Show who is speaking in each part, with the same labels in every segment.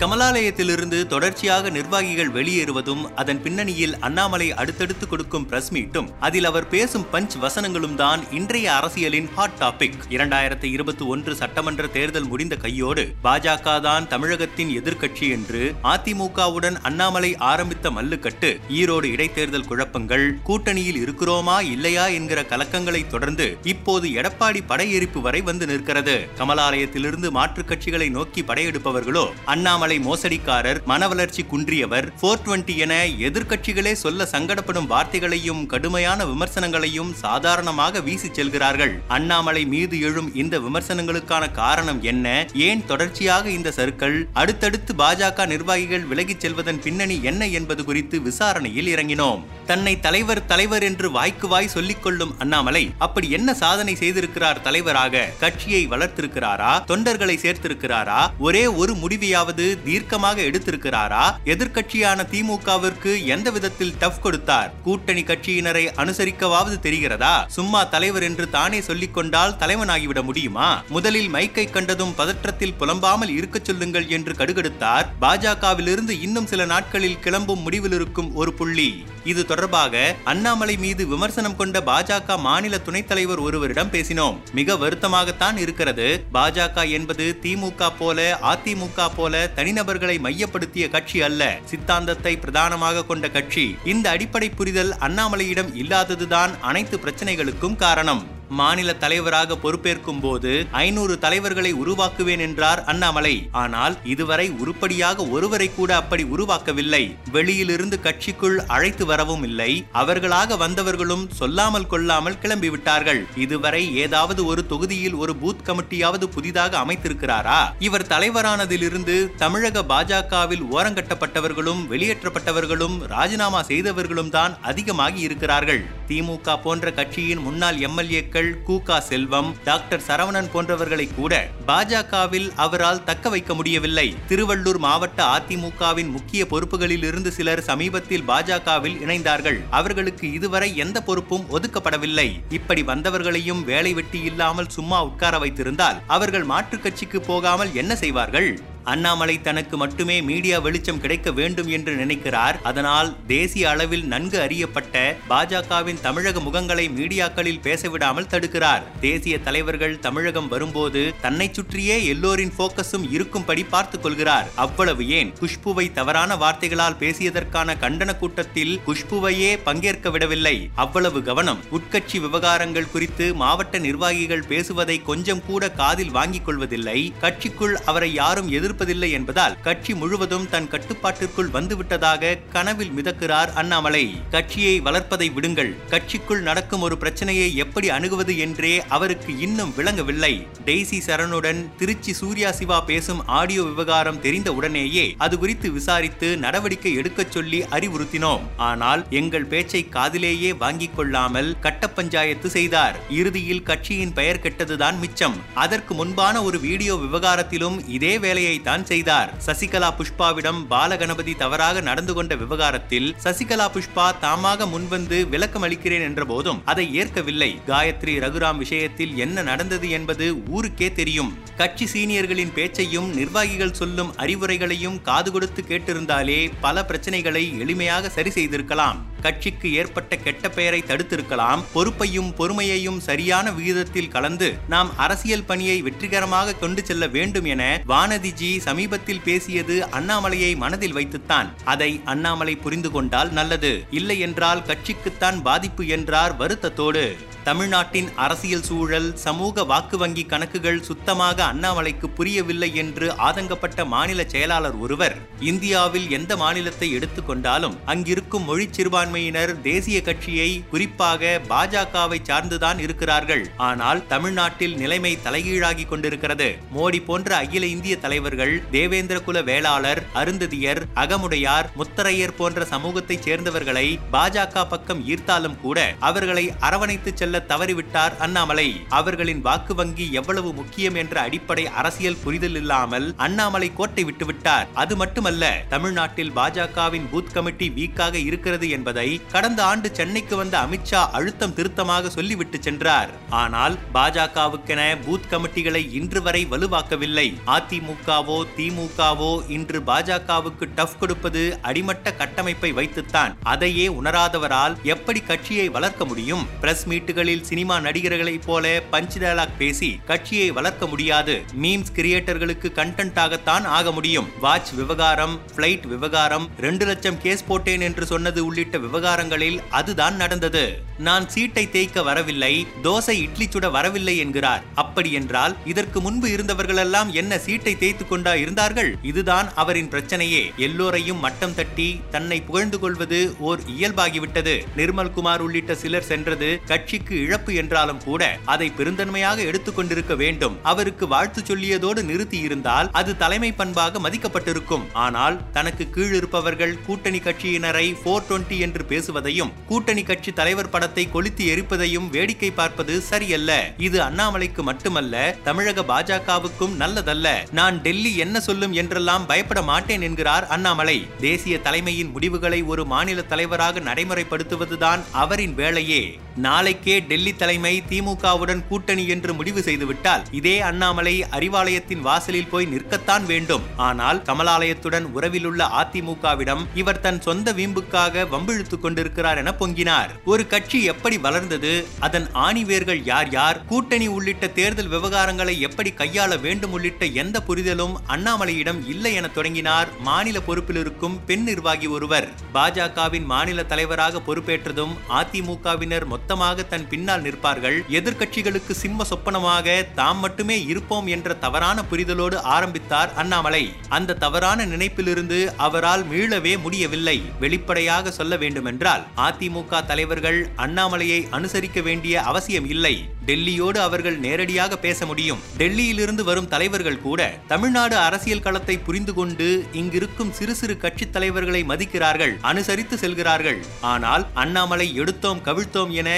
Speaker 1: கமலாலயத்திலிருந்து தொடர்ச்சியாக நிர்வாகிகள் வெளியேறுவதும் அதன் பின்னணியில் அண்ணாமலை அடுத்தடுத்து கொடுக்கும் பிரஸ் மீட்டும் அதில் அவர் பேசும் பஞ்ச் வசனங்களும் தான் இன்றைய அரசியலின் ஹாட் டாபிக் இரண்டாயிரத்தி இருபத்தி ஒன்று சட்டமன்ற தேர்தல் முடிந்த கையோடு பாஜக தான் தமிழகத்தின் எதிர்க்கட்சி என்று அதிமுகவுடன் அண்ணாமலை ஆரம்பித்த மல்லுக்கட்டு ஈரோடு இடைத்தேர்தல் குழப்பங்கள் கூட்டணியில் இருக்கிறோமா இல்லையா என்கிற கலக்கங்களை தொடர்ந்து இப்போது எடப்பாடி படையெடுப்பு வரை வந்து நிற்கிறது. கமலாலயத்திலிருந்து மாற்றுக் கட்சிகளை நோக்கி படையெடுப்பவர்களோ அண்ணாமலை மோசடிக்காரர் மனவளர்ச்சி குன்றியவர் போர் டுவெண்டி என எதிர்கட்சிகளே சொல்ல சங்கடப்படும் வார்த்தைகளையும் கடுமையான விமர்சனங்களையும் சாதாரணமாக வீசி செல்கிறார்கள். அண்ணாமலை மீது எழும் இந்த விமர்சனங்களுக்கான காரணம் என்ன? ஏன் தொடர்ச்சியாக இந்த சர்க்கிள்? அடுத்தடுத்து பாஜக நிர்வாகிகள் விலகிச் செல்வதன் பின்னணி என்ன என்பது குறித்து விசாரணையில் இறங்கினோம். தன்னை தலைவர் தலைவர் என்று வாய்க்கு வாய் சொல்லிக் கொள்ளும் அண்ணாமலை அப்படி என்ன சாதனை செய்திருக்கிறார் தலைவராக? கட்சியை வளர்த்திருக்கிறாரா? தொண்டர்களை சேர்த்திருக்கிறாரா? ஒரே ஒரு முடிவையாவது தீர்க்கமாக எடுத்திருக்கிறாரா? எதிர்கட்சியான திமுகவிற்கு எந்த விதத்தில் டஃப் கொடுத்தார்? கூட்டணி கட்சியினரை அனுசரிக்கவாவது தெரிகிறதா? சும்மா தலைவர் என்று தானே சொல்லிக் கொண்டால் தலைவனாகிவிட முடியுமா? முதலில் மைக்கை கண்டதும் பதற்றத்தில் புலம்பாமல் இருக்கச் சொல்லுங்கள் என்று கடுகெடுத்தார். பாஜகவிலிருந்து இன்னும் சில நாட்களில் கிளம்பும் முடிவில் இருக்கும் ஒரு புள்ளி. இது தொடர்பாக அண்ணாமலை மீது விமர்சனம் கொண்ட பாஜக மாநில துணைத் தலைவர் ஒருவரிடம் பேசினோம். மிக வருத்தமாகத்தான் இருக்கிறது. பாஜக என்பது திமுக போல அதிமுக போல தனி தனிநபர்களை மையப்படுத்திய கட்சி அல்ல சித்தாந்தத்தை பிரதானமாக கொண்ட கட்சி. இந்த அடிப்படை புரிதல் அண்ணாமலையிடம் இல்லாததுதான் அனைத்து பிரச்சனைகளுக்கும் காரணம். மாநில தலைவராக பொறுப்பேற்கும் போது ஐநூறு தலைவர்களை உருவாக்குவேன் என்றார் அண்ணாமலை. ஆனால் இதுவரை உருப்படியாக ஒருவரை கூட அப்படி உருவாக்கவில்லை. வெளியிலிருந்து கட்சிக்குள் அழைத்து வரவும் இல்லை. அவர்களாக வந்தவர்களும் சொல்லாமல் கொள்ளாமல் கிளம்பிவிட்டார்கள். இதுவரை ஏதாவது ஒரு தொகுதியில் ஒரு பூத் கமிட்டியாவது புதிதாக அமைத்திருக்கிறாரா? இவர் தலைவரானதிலிருந்து தமிழக பாஜகவில் ஓரங்கட்டப்பட்டவர்களும் வெளியேற்றப்பட்டவர்களும் ராஜினாமா செய்தவர்களும் தான் அதிகமாகி இருக்கிறார்கள். திமுக போன்ற கட்சியின் முன்னாள் எம்எல்ஏக்கள் கூகா செல்வம் டாக்டர் சரவணன் போன்றவர்களை கூட பாஜகவில் அவரால் தக்க வைக்க முடியவில்லை. திருவள்ளூர் மாவட்ட அதிமுகவின் முக்கிய பொறுப்புகளில் இருந்து சிலர் சமீபத்தில் பாஜகவில் இணைந்தார்கள். அவர்களுக்கு இதுவரை எந்த பொறுப்பும் ஒதுக்கப்படவில்லை. இப்படி வந்தவர்களையும் வேலை வெட்டி இல்லாமல் சும்மா உட்கார வைத்திருந்தால் அவர்கள் மாற்றுக் கட்சிக்கு போகாமல் என்ன செய்வார்கள்? அண்ணாமலை தனக்கு மட்டுமே மீடியா வெளிச்சம் கிடைக்க வேண்டும் என்று நினைக்கிறார். அதனால் தேசிய அளவில் நன்கு அறியப்பட்ட பாஜகவின் தமிழக முகங்களை மீடியாக்களில் பேசவிடாமல் தடுக்கிறார். தேசிய தலைவர்கள் தமிழகம் வரும்போது தன்னை சுற்றியே எல்லோரின் போக்கஸும் இருக்கும்படி பார்த்துக் கொள்கிறார். அவ்வளவு ஏன்? குஷ்புவை தவறான வார்த்தைகளால் பேசியதற்கான கண்டன கூட்டத்தில் குஷ்புவையே பங்கேற்க விடவில்லை. அவ்வளவு கவனம். உட்கட்சி விவகாரங்கள் குறித்து மாவட்ட நிர்வாகிகள் பேசுவதை கொஞ்சம் கூட காதில் வாங்கிக் கொள்வதில்லை. கட்சிக்குள் அவரை யாரும் எதிர்ப்பு இருப்பதில்லை என்பதால் கட்சி முழுவதும் தன் கட்டுப்பாட்டிற்குள் வந்துவிட்டதாக கனவில் மிதக்கிறார் அண்ணாமலை. கட்சியை வளர்ப்பதை விடுங்கள். கட்சிக்குள் நடக்கும் ஒரு பிரச்சனையை எப்படி அணுகுவது என்றே அவருக்கு இன்னும் விளங்கவில்லை. டெய்சி சரணுடன் திருச்சி சூர்யா சிவா பேசும் ஆடியோ விவகாரம் தெரிந்த உடனேயே அது குறித்து விசாரித்து நடவடிக்கை எடுக்கச் சொல்லி அறிவுறுத்தினோம். ஆனால் எங்கள் பேச்சை காதிலேயே வாங்கிக் கொள்ளாமல் கட்ட பஞ்சாயத்து செய்தார். இறுதியில் கட்சியின் பெயர் கெட்டதுதான் மிச்சம். அதற்கு முன்பான ஒரு வீடியோ விவகாரத்திலும் இதே வேலையை தான் செய்தார். சசிகலா புஷ்பாவிடம் பாலகணபதி தவறாக நடந்து கொண்ட விவகாரத்தில் சசிகலா புஷ்பா தாமாக முன்வந்து விளக்கம் அளிக்கிறேன் என்ற போதும் அதை ஏற்கவில்லை. காயத்ரி ரகுராம் விஷயத்தில் என்ன நடந்தது என்பது ஊருக்கே தெரியும். கட்சி சீனியர்களின் பேச்சையும் நிர்வாகிகள் சொல்லும் அறிவுரைகளையும் காது கொடுத்து கேட்டிருந்தாலே பல பிரச்சனைகளை எளிமையாக சரி செய்திருக்கலாம். கட்சிக்கு ஏற்பட்ட கெட்ட பெயரை தடுத்திருக்கலாம். பொறுப்பையும் பொறுமையையும் சரியான விகிதத்தில் கலந்து நாம் அரசியல் பணியை வெற்றிகரமாக கொண்டு செல்ல வேண்டும் என வானதிஜி சமீபத்தில் பேசியது அண்ணாமலையை மனதில் வைத்துத்தான். அதை அண்ணாமலை புரிந்து கொண்டால் நல்லது. இல்லை என்றால் கட்சிக்குத்தான் பாதிப்பு என்றார் வருத்தத்தோடு. தமிழ்நாட்டின் அரசியல் சூழல் சமூக வாக்கு வங்கி கணக்குகள் சுத்தமாக அண்ணாமலைக்கு புரியவில்லை என்று ஆதங்கப்பட்ட மாநில செயலாளர் ஒருவர் இந்தியாவில் எந்த மாநிலத்தை எடுத்துக்கொண்டாலும் அங்கிருக்கும் மொழி சிறுபான்மையினர் தேசிய கட்சியை குறிப்பாக பாஜகவை சார்ந்துதான் இருக்கிறார்கள். ஆனால் தமிழ்நாட்டில் நிலைமை தலைகீழாகி கொண்டிருக்கிறது. மோடி போன்ற அகில இந்திய தலைவர்கள் தேவேந்திர குல வேளாளர் அருந்ததியர் அகமுடையார் முத்தரையர் போன்ற சமூகத்தைச் சேர்ந்தவர்களை பாஜக பக்கம் ஈர்த்தாலும் கூட அவர்களை அரவணைத்து செல்ல கொள்ள தவறிவிட்டார் அண்ணாமலை? அவர்களின் வாக்கு வங்கி எவ்வளவு முக்கியம் என்ற அடிப்படை அரசியல் புரிதல் இல்லாமல் அண்ணாமலை கோட்டை விட்டுவிட்டார். அது மட்டுமல்ல தமிழ்நாட்டில் பாஜகவின் பூத் கமிட்டி வீக்காக இருக்கிறது என்பதை கடந்த ஆண்டு சென்னைக்கு வந்த அமித்ஷா அழுத்தம் திருத்தமாக சொல்லிவிட்டு சென்றார். ஆனால் பாஜகவுக்கென பூத் கமிட்டிகளை இன்று வரை வலுவாக்கவில்லை. அதிமுகவோ திமுகவோ இன்று பாஜகவுக்கு டஃப் கொடுப்பது அடிமட்ட கட்டமைப்பை வைத்துத்தான். அதையே உணராதவரால் எப்படி கட்சியை வளர்க்க முடியும்? பிரஸ் மீட்டுகள் மீட்டுகளில் சினிமா நடிகர்களைப் போல பஞ்ச் டயலாக் பேசி கட்சியை வளர்க்க முடியாது. மீம்ஸ் கிரியேட்டர்களுக்கு கண்டென்ட்டாகத்தான் ஆக முடியும். வாட்ச் விவகாரம் பிளைட் விவகாரம் ரெண்டு லட்சம் கேஸ் போட்டேன் என்று சொன்னது உள்ளிட்ட விவகாரங்களில் அதுதான் நடந்தது. நான் சீட்டை தேய்க்க வரவில்லை தோசை இட்லி சுட வரவில்லை என்கிறார். அப்படி என்றால் இதற்கு முன்பு இருந்தவர்களெல்லாம் என்ன சீட்டை தேய்த்து கொண்டா இருந்தார்கள்? இதுதான் அவரின் பிரச்சனையே. எல்லோரையும் மட்டம் தட்டி தன்னை புகழ்ந்து கொள்வது ஓர் இயல்பாகிவிட்டது. நிர்மல் குமார் உள்ளிட்ட சிலர் சென்றது கட்சிக்கு இழப்பு என்றாலும் கூட அதை பெருந்தன்மையாக எடுத்துக்கொண்டிருக்க வேண்டும். அவருக்கு வாழ்த்து சொல்லியதோடு நிறுத்தி இருந்தால் அது தலைமை பண்பாக மதிக்கப்பட்டிருக்கும். ஆனால் தனக்கு கீழ் இருப்பவர்கள் கூட்டணி கட்சியினரை போர் டுவெண்டி என்று பேசுவதையும் கூட்டணி கட்சி தலைவர் படத்தை கொளுத்தி எரிப்பதையும் வேடிக்கை பார்ப்பது சரியல்ல. இது அண்ணாமலைக்கு மட்டுமல்ல தமிழக பாஜகவுக்கும் நல்லதல்ல. நான் டெல்லி என்ன சொல்லும் என்றெல்லாம் பயப்பட மாட்டேன் என்கிறார் அண்ணாமலை. தேசிய தலைமையின் முடிவுகளை ஒரு மாநில தலைவராக நடைமுறைப்படுத்துவதுதான் அவரின் வேலையே. நாளைக்கே டெல்லி தலைமை திமுகவுடன் கூட்டணி என்று முடிவு செய்துவிட்டால் இதே அண்ணாமலை அறிவாலயத்தின் வாசலில் போய் நிற்கத்தான் வேண்டும். ஆனால் கமலாலயத்துடன் உறவிலுள்ள அதிமுகவிடம் இவர் தன் சொந்த வீம்புக்காக வம்பிழுத்துக் கொண்டிருக்கிறார் என பொங்கினார். ஒரு கட்சி எப்படி வளர்ந்தது அதன் ஆணிவேர்கள் யார் யார் கூட்டணி உள்ளிட்ட தேர்தல் விவகாரங்களை எப்படி கையாள வேண்டும் உள்ளிட்ட எந்த புரிதலும் அண்ணாமலையிடம் இல்லை என தொடங்கினார் மாநில பொறுப்பில் இருக்கும் பெண் நிர்வாகி ஒருவர். பாஜகவின் மாநில தலைவராக பொறுப்பேற்றதும் அதிமுகவினர் மொத்தமாக தன் பின்னால் நிற்பார்கள். எதிர்கட்சிகளுக்கு சிம்ம சொப்பனமாக தாம் மட்டுமே இருப்போம் என்ற தவறான புரிதலோடு ஆரம்பித்தார் அண்ணாமலை. அந்த தவறான நினைப்பிலிருந்து அவரால் மீளவே முடியவில்லை. வெளிப்படையாக சொல்ல வேண்டுமென்றால் அதிமுக தலைவர்கள் அண்ணாமலையை அனுசரிக்க வேண்டிய அவசியம் இல்லை. டெல்லியோடு அவர்கள் நேரடியாக பேச முடியும். டெல்லியிலிருந்து வரும் தலைவர்கள் கூட தமிழ்நாடு அரசியல் களத்தை புரிந்து கொண்டு இங்கிருக்கும் சிறு சிறு கட்சித் தலைவர்களை மதிக்கிறார்கள் அனுசரித்து செல்கிறார்கள். ஆனால் அண்ணாமலை எடுத்தோம் கவிழ்த்தோம் என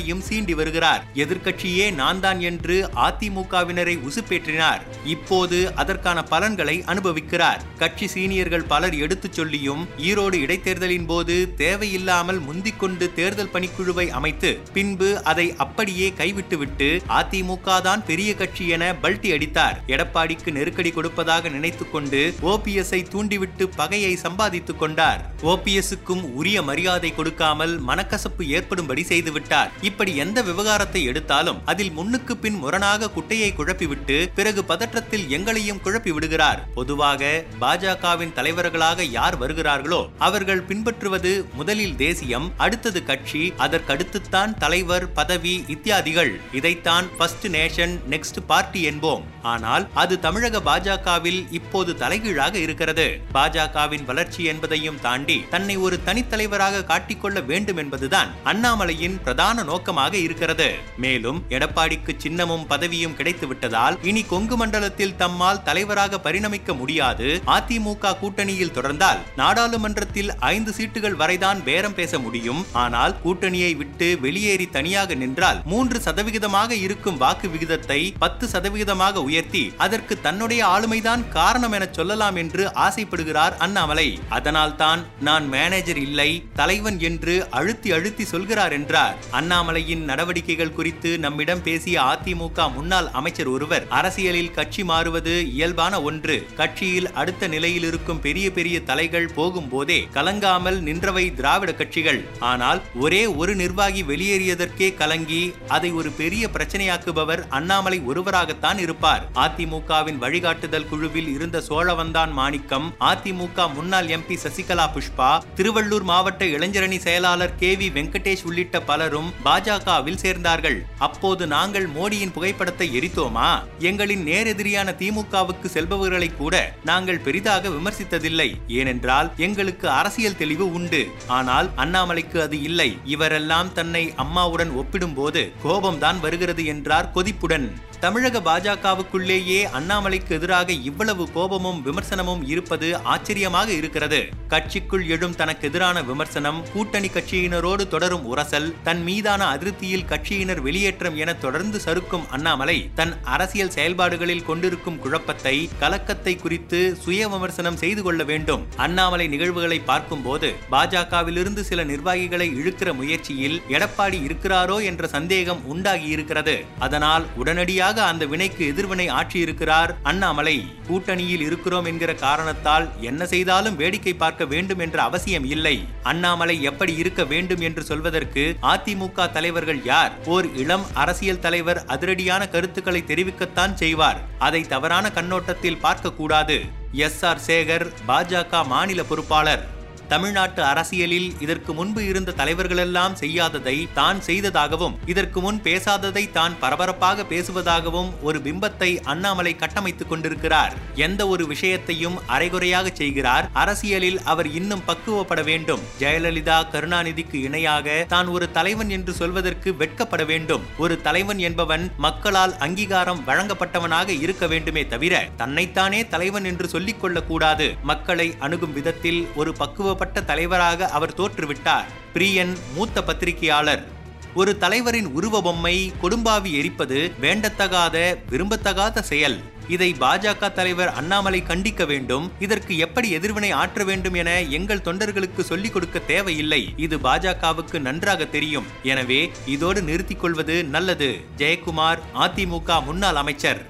Speaker 1: எல்லோரையும் சீண்டி வருகிறார். எதிர்க்கட்சியே நான் தான் என்று அதிமுகவினரை உசுப்பேற்றினார். இப்போது அதற்கான பலன்களை அனுபவிக்கிறார். கட்சி சீனியர்கள் பலர் எடுத்துச் சொல்லியும் ஈரோடு இடைத்தேர்தலின் போது தேவையில்லாமல் முந்திக்கொண்டு தேர்தல் பணிக்குழுவை அமைத்து பின்பு அதை அப்படியே கைவிட்டுவிட்டு அதிமுக தான் பெரிய கட்சி என பல்டி அடித்தார். எடப்பாடிக்கு நெருக்கடி கொடுப்பதாக நினைத்துக் கொண்டு ஓபிஎஸ்ஐ தூண்டிவிட்டு பகையை சம்பாதித்துக் கொண்டார். ஓபிஎஸ்க்கும் உரிய மரியாதை கொடுக்காமல் மனக்கசப்பு ஏற்படும்படி செய்துவிட்டார். இப்படி எந்த விவகாரத்தை எடுத்தாலும் அதில் முன்னுக்கு பின் முரணாக குட்டையை குழப்பிவிட்டு பிறகு பதற்றத்தில் எங்களையும் குழப்பி விடுகிறார். பொதுவாக பாஜகவின் தலைவர்களாக யார் வருகிறார்களோ அவர்கள் பின்பற்றுவது முதலில் தேசியம் அடுத்தது கட்சி அதற்கடுத்துத்தான் தலைவர் பதவி இத்தியாதிகள். இதைத்தான் ஃபர்ஸ்ட் நேஷன் நெக்ஸ்ட் பார்ட்டி என்போம். ஆனால் அது தமிழக பாஜகவில் இப்போது தலைகீழாக இருக்கிறது. பாஜகவின் வளர்ச்சி என்பதையும் தாண்டி தன்னை ஒரு தனித்தலைவராக காட்டிக்கொள்ள வேண்டும் என்பதுதான் அண்ணாமலையின் பிரதான நோக்கமாக இருக்கிறது. மேலும் எடப்பாடிக்கு சின்னமும் பதவியும் கிடைத்து விட்டதால் இனி கொங்கு மண்டலத்தில் தம்மால் தலைவராக பரிணமிக்க முடியாது. அதிமுக கூட்டணியில் தொடர்ந்தால் நாடாளுமன்றத்தில் ஐந்து சீட்டுகள் வரைதான் பேரம் பேச முடியும். ஆனால் கூட்டணியை விட்டு வெளியேறி தனியாக நின்றால் மூன்று சதவிகிதமாக இருக்கும் வாக்கு விகிதத்தை பத்து சதவிகிதமாக உயர்த்தி அதற்கு தன்னுடைய ஆளுமைதான் காரணம் என சொல்லலாம் என்று ஆசைப்படுகிறார் அண்ணாமலை. அதனால் தான் நான் மேனேஜர் இல்லை தலைவன் என்று அழுத்தி அழுத்தி சொல்கிறார் என்றார் அண்ணாமலையின் நடவடிக்கைகள் குறித்து நம்மிடம் பேசிய அதிமுக முன்னாள் அமைச்சர் ஒருவர் அரசியலில் கட்சி மாறுவது இயல்பான ஒன்று. கட்சியில் அடுத்த நிலையில் இருக்கும் பெரிய பெரிய தலைகள் போகும்போதே கலங்காமல் நின்றவை திராவிட கட்சிகள். ஆனால் ஒரே ஒரு நிர்வாகி வெளியேறியதற்கே கலங்கி அதை ஒரு பெரிய பிரச்சனையாக்குபவர் அண்ணாமலை ஒருவராகத்தான் இருப்பார். அதிமுகவின் வழிகாட்டுதல் குழுவில் இருந்த சோழவந்தான் மாணிக்கம் அதிமுக முன்னாள் எம்பி சசிகலா புஷ்பா திருவள்ளூர் மாவட்ட இளைஞரணி செயலாளர் கே. வி. வெங்கடேஷ் உள்ளிட்ட பலரும் பாஜகவில் சேர்ந்தார்கள். அப்போது நாங்கள் மோடியின் புகைப்படத்தை எரித்தோமா? எங்களின் நேரெதிரியான திமுகவுக்கு செல்பவர்களை கூட நாங்கள் பெரிதாக விமர்சித்ததில்லை. ஏனென்றால் எங்களுக்கு அரசியல் தெளிவு உண்டு. ஆனால் அண்ணாமலைக்கு அது இல்லை. இவரெல்லாம் தன்னை அம்மாவுடன் ஒப்பிடும்போது கோபம்தான் வருகிறது என்றார் கொதிப்புடன். தமிழக பாஜகவுக்குள்ளேயே அண்ணாமலைக்கு எதிராக இவ்வளவு கோபமும் விமர்சனமும் இருப்பது ஆச்சரியமாக இருக்கிறது. கட்சிக்குள் எழும் தனக்கு எதிரான விமர்சனம் கூட்டணி கட்சியினரோடு தொடரும் உரசல் தன் மீதான அதிருப்தியில் கட்சியினர் வெளியேற்றம் என தொடர்ந்து சறுக்கும் அண்ணாமலை தன் அரசியல் செயல்பாடுகளில் கொண்டிருக்கும் குழப்பத்தை கலக்கத்தை குறித்து சுய விமர்சனம் செய்து கொள்ள வேண்டும். அண்ணாமலை நிகழ்வுகளை பார்க்கும்போது பாஜகவிலிருந்து சில நிர்வாகிகளை இழுக்கிற முயற்சியில் எடப்பாடி இருக்கிறாரோ என்ற சந்தேகம் உண்டாகி இருக்கிறது அதனால் உடனடியாக அந்த வினைக்கு எதிர்வினை ஆற்றியிருக்கிறார் அண்ணாமலை. கூட்டணியில் இருக்கிறோம் என்கிற காரணத்தால் என்ன செய்தாலும் வேடிக்கை பார்க்க வேண்டும் என்ற அவசியம் இல்லை. அண்ணாமலை எப்படி இருக்க வேண்டும் என்று சொல்வதற்கு அதிமுக தலைவர்கள் யார்? ஓர் இளம் அரசியல் தலைவர் அதிரடியான கருத்துக்களை தெரிவிக்கத்தான் செய்வார். அதை தவறான கண்ணோட்டத்தில் பார்க்க கூடாது எஸ். ஆர். சேகர் பாஜக மாநில பொறுப்பாளர். தமிழ்நாட்டு அரசியலில் இதற்கு முன்பு இருந்த தலைவர்களெல்லாம் செய்யாததை தான் செய்ததாகவும் இதற்கு முன் பேசாததை தான் பரபரப்பாக பேசுவதாகவும் ஒரு பிம்பத்தை அண்ணாமலை கட்டமைத்துக் கொண்டிருக்கிறார். எந்த ஒரு விஷயத்தையும் அரைகுறையாக செய்கிறார். அரசியலில் அவர் இன்னும் பக்குவப்பட வேண்டும். ஜெயலலிதா கருணாநிதிக்கு இணையாக தான் ஒரு தலைவன் என்று சொல்வதற்கு வெட்கப்பட வேண்டும். ஒரு தலைவன் என்பவன் மக்களால் அங்கீகாரம் வழங்கப்பட்டவனாக இருக்க வேண்டுமே தவிர தன்னைத்தானே தலைவன் என்று சொல்லிக் கொள்ளக்கூடாது. மக்களை அணுகும் விதத்தில் ஒரு பக்குவ பட்ட தலைவராக அவர் தோற்றுவிட்டார். பிரியன் மூத்த பத்திரிகையாளர். ஒரு தலைவரின் உருவ பொம்மை கொடும்பாவி எரிப்பது வேண்டத்தகாத விரும்பத்தகாத செயல். இதை பாஜக தலைவர் அண்ணாமலை கண்டிக்க வேண்டும். இதற்கு எப்படி எதிர்வினை ஆற்ற வேண்டும் என எங்கள் தொண்டர்களுக்கு சொல்லிக் கொடுக்க தேவையில்லை. இது பாஜகவுக்கு நன்றாக தெரியும். எனவே இதோடு நிறுத்திக் கொள்வது நல்லது. ஜெயக்குமார் அதிமுக முன்னாள் அமைச்சர்.